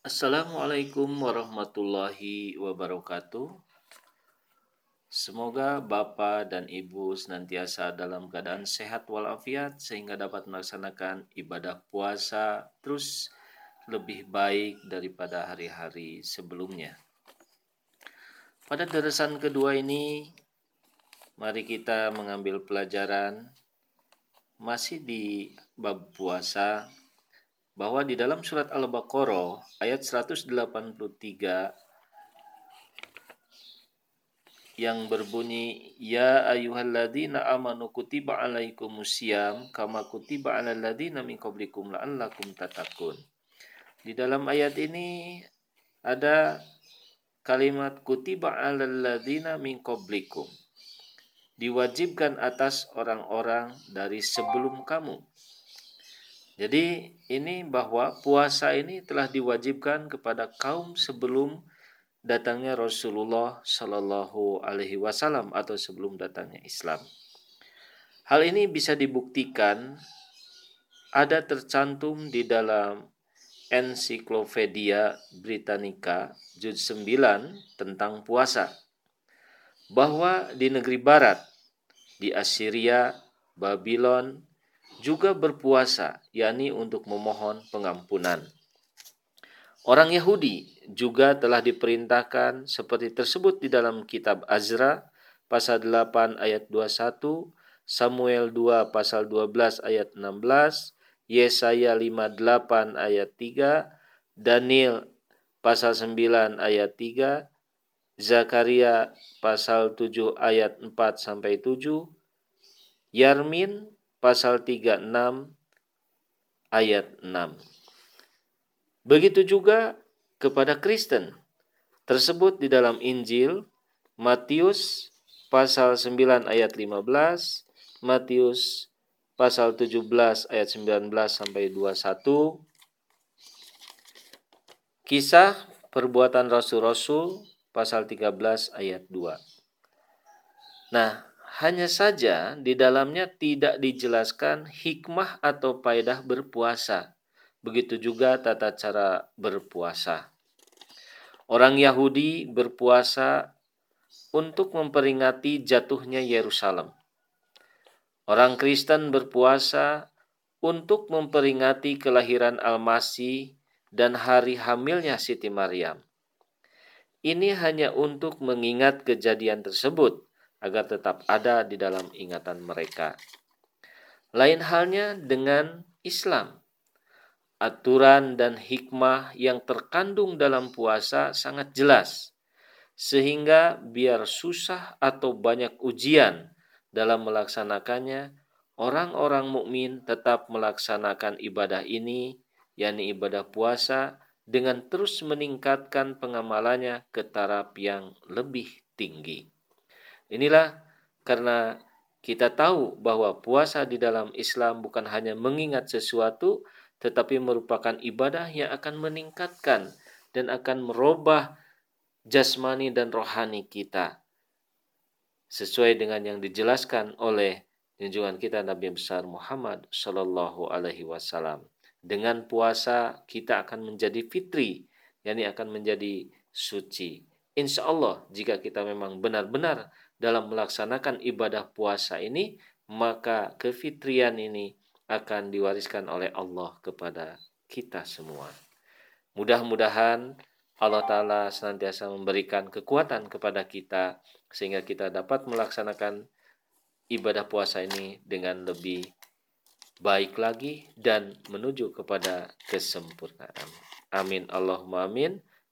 Assalamualaikum warahmatullahi wabarakatuh. Semoga Bapak dan Ibu senantiasa dalam keadaan sehat walafiat sehingga dapat melaksanakan ibadah puasa terus lebih baik daripada hari-hari sebelumnya. Pada deresan kedua ini, mari kita mengambil pelajaran masih di bab puasa bahwa di dalam surat Al-Baqarah ayat 183 yang berbunyi ya ayyuhalladzina amanu kutiba alaikumusiyam kama kutiba alal ladzina min qablikum la'allakum tatakun. Di dalam ayat ini ada kalimat kutiba alal ladzina min qablikum diwajibkan atas orang-orang dari sebelum kamu. Jadi ini bahwa puasa ini telah diwajibkan kepada kaum sebelum datangnya Rasulullah Shallallahu Alaihi Wasallam atau sebelum datangnya Islam. Hal ini bisa dibuktikan ada tercantum di dalam Ensiklopedia Britannica juz 9 tentang puasa bahwa di negeri barat di Assyria, Babylon juga berpuasa, yakni untuk memohon pengampunan. Orang Yahudi juga telah diperintahkan seperti tersebut di dalam kitab Azra pasal 8 ayat 21, Samuel 2 pasal 12 ayat 16, Yesaya 58 ayat 3, Daniel pasal 9 ayat 3, Zakaria pasal 7 ayat 4 sampai 7, Yarmin pasal 36 ayat 6. Begitu juga kepada Kristen tersebut di dalam Injil Matius pasal 9 ayat 15, Matius pasal 17 ayat 19 sampai 21, Kisah Perbuatan Rasul-Rasul pasal 13 ayat 2. Nah, hanya saja di dalamnya tidak dijelaskan hikmah atau faedah berpuasa. Begitu juga tata cara berpuasa. Orang Yahudi berpuasa untuk memperingati jatuhnya Yerusalem. Orang Kristen berpuasa untuk memperingati kelahiran Al-Masih dan hari hamilnya Siti Maryam. Ini hanya untuk mengingat kejadian tersebut agar tetap ada di dalam ingatan mereka. Lain halnya dengan Islam. Aturan dan hikmah yang terkandung dalam puasa sangat jelas, sehingga biar susah atau banyak ujian dalam melaksanakannya, orang-orang mukmin tetap melaksanakan ibadah ini, yakni ibadah puasa, dengan terus meningkatkan pengamalannya ke taraf yang lebih tinggi. Inilah karena kita tahu bahwa puasa di dalam Islam bukan hanya mengingat sesuatu, tetapi merupakan ibadah yang akan meningkatkan dan akan merubah jasmani dan rohani kita. Sesuai dengan yang dijelaskan oleh junjungan kita Nabi besar Muhammad Shallallahu Alaihi Wasallam dengan puasa kita akan menjadi fitri, yakni akan menjadi suci. Insya Allah jika kita memang benar-benar dalam melaksanakan ibadah puasa ini, maka kefitrian ini akan diwariskan oleh Allah kepada kita semua. Mudah-mudahan Allah Ta'ala senantiasa memberikan kekuatan kepada kita sehingga kita dapat melaksanakan ibadah puasa ini dengan lebih baik lagi dan menuju kepada kesempurnaan. Amin Allahumma amin.